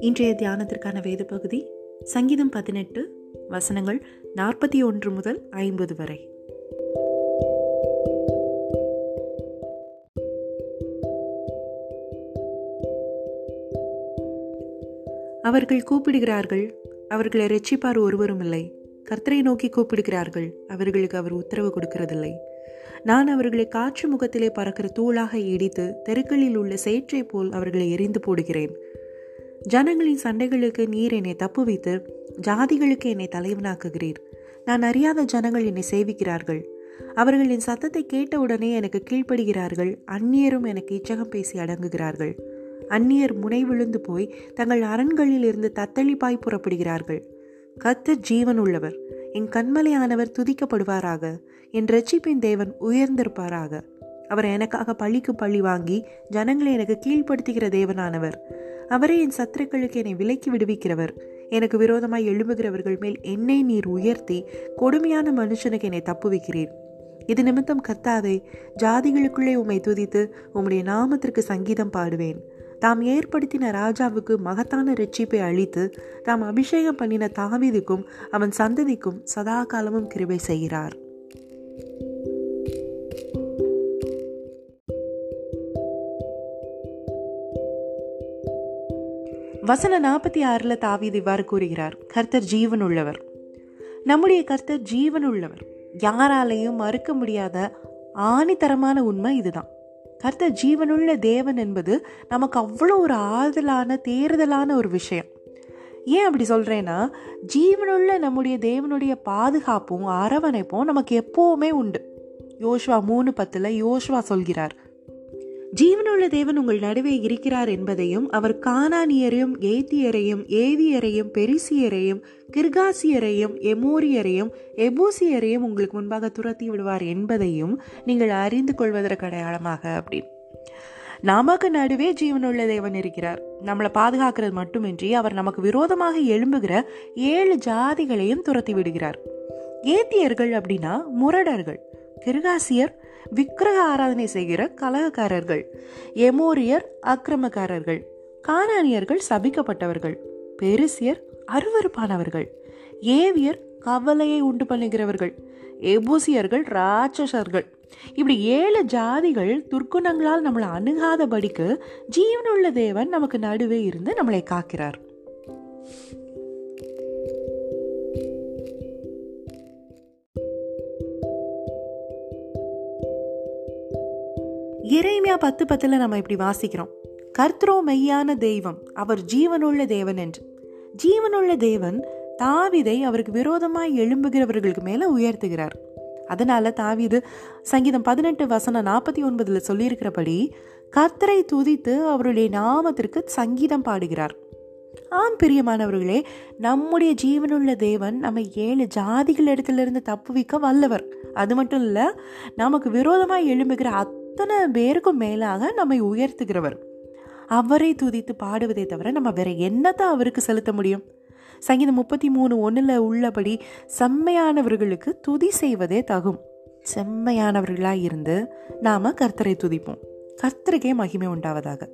இன்றைய தியானத்திற்கான வேத பகுதி சங்கீதம் பதினெட்டு வசனங்கள் நாற்பத்தி ஒன்று முதல் ஐம்பது வரை. அவர்கள் கூப்பிடுகிறார்கள் அவர்களை ரட்சிப்பார் ஒருவரும் இல்லை. கர்த்தரை நோக்கி கூப்பிடுகிறார்கள் அவர்களுக்கு அவர் உத்தரவு கொடுக்கிறதில்லை. நான் அவர்களை காற்று முகத்திலே பறக்கிற தூளாக இடித்து தெருக்களில் உள்ள சேற்றை போல் அவர்களை எரிந்து போடுகிறேன். ஜனங்களின் சண்டைகளுக்கு நீர் என்னை தப்பு வைத்து ஜாதிகளுக்கு என்னை தலைவனாக்குகிறீர். நான் அறியாத ஜனங்கள் என்னை சேவிக்கிறார்கள். அவர்களின் சத்தத்தை கேட்டவுடனே எனக்கு கீழ்ப்படுகிறார்கள். அந்நியரும் எனக்கு இச்சகம் பேசி அடங்குகிறார்கள். அந்நியர் முனை விழுந்து போய் தங்கள் அரண்களில் இருந்து தத்தளிப்பாய் புறப்படுகிறார்கள். கத்த ஜீவன் உள்ளவர் என் கண்மலையானவர் துதிக்கப்படுவாராக. என் ரட்சிப்பின் தேவன் உயர்ந்திருப்பாராக. அவர் எனக்காக பழிக்கு பழி வாங்கி ஜனங்களை எனக்கு கீழ்ப்படுத்துகிற தேவனானவர். அவரே என் சத்துருக்களுக்கு என்னை விலக்கி விடுவிக்கிறவர். எனக்கு விரோதமாய் எழும்புகிறவர்கள் மேல் என்னை நீர் உயர்த்தி கொடுமையான மனுஷனுக்கு என்னை தப்புவிக்கிறீர் இது நிமித்தம் கத்தாதே ஜாதிகளுக்குள்ளே உம்மை துதித்து உம்முடைய நாமத்திற்கு சங்கீதம் பாடுவேன். தாம் ஏற்படுத்தின ராஜாவுக்கு மகத்தான ரட்சிப்பை அளித்து தாம் அபிஷேகம் பண்ணின தாவிதுக்கும் அவன் சந்ததிக்கும் சதா காலமும் கிருபை செய்கிறார். வசன நாற்பத்தி ஆறில் தாவீது இவ்வாறு கூறுகிறார். கர்த்தர் ஜீவன் உள்ளவர் நம்முடைய கர்த்தர் ஜீவன் உள்ளவர் யாராலையும் மறுக்க முடியாத ஆணித்தரமான உண்மை இதுதான். கர்த்தர் ஜீவனுள்ள தேவன் என்பது நமக்கு அவ்வளோ ஒரு ஆறுதலான தேர்தலான ஒரு விஷயம். ஏன் அப்படி சொல்கிறேன்னா ஜீவனுள்ள நம்முடைய தேவனுடைய பாதுகாப்பும் அரவணைப்பும் நமக்கு எப்போவுமே உண்டு. யோஷ்வா மூணு பத்தில் யோஷ்வா சொல்கிறார். ஜீவனுள்ள தேவன் உங்கள் நடுவே இருக்கிறார் என்பதையும் அவர் கானானியரையும் ஏத்தியரையும் ஏவியரையும் பெரிசியரையும் கிர்காசியரையும் எமோரியரையும் எபூசியரையும் உங்களுக்கு முன்பாக துரத்தி விடுவார் என்பதையும் நீங்கள் அறிந்து கொள்வதற்கு அடையாளமாக அப்படின்னு. நமக்கு நடுவே ஜீவனுள்ள தேவன் இருக்கிறார். நம்மளை பாதுகாக்கிறது மட்டுமின்றி அவர் நமக்கு விரோதமாக எழும்புகிற ஏழு ஜாதிகளையும் துரத்தி விடுகிறார். ஏத்தியர்கள் அப்படின்னா முரடர்கள். கிருகாசியர் விக்கிரக ஆராதனை செய்கிற கலகக்காரர்கள் எமோரியர் அக்கிரமக்காரர்கள் கானானியர்கள் சபிக்கப்பட்டவர்கள் பெருசியர் அருவறுப்பானவர்கள் ஏவியர் கவலையை உண்டு பண்ணுகிறவர்கள் எபூசியர்கள் ராட்சசர்கள். இப்படி ஏழு ஜாதிகள் துர்க்குணங்களால் நம்மளை அணுகாதபடிக்கு ஜீவனுள்ள தேவன் நமக்கு நடுவே இருந்து நம்மளை காக்கிறார். இறைமையா பத்து பத்தில் நம்ம இப்படி வாசிக்கிறோம். கர்த்தரோ மெய்யான தெய்வம் அவர் ஜீவனுள்ள தேவன் என்று. ஜீவனுள்ள தேவன் தாவிதை அவருக்கு விரோதமாய் எழும்புகிறவர்களுக்கு மேலே உயர்த்துகிறார். அதனால தாவிது சங்கீதம் பதினெட்டு வசனம் நாற்பத்தி ஒன்பதுல சொல்லியிருக்கிறபடி கர்த்தரை துதித்து அவருடைய நாமத்திற்கு சங்கீதம் பாடுகிறார். ஆம் பிரியமானவர்களே நம்முடைய ஜீவனுள்ள தேவன் நம்ம ஏழு ஜாதிகள் இடத்திலிருந்து தப்புவிக்க வல்லவர். அது மட்டும் இல்லை நமக்கு விரோதமாக எழும்புகிற அத்தனை பேருக்கும் மேலாக நம்மை உயர்த்துகிறவர். அவரை துதித்து பாடுவதை தவிர நம்ம வேற என்னத்தை அவருக்கு செலுத்த முடியும்? சங்கீதம் முப்பத்தி மூணு ஒன்றில் உள்ளபடி செம்மையானவர்களுக்கு துதி செய்வதே தகும். செம்மையானவர்களாக இருந்து நாம் கர்த்தரை துதிப்போம். கர்த்தருக்கே மகிமை உண்டாவதாக.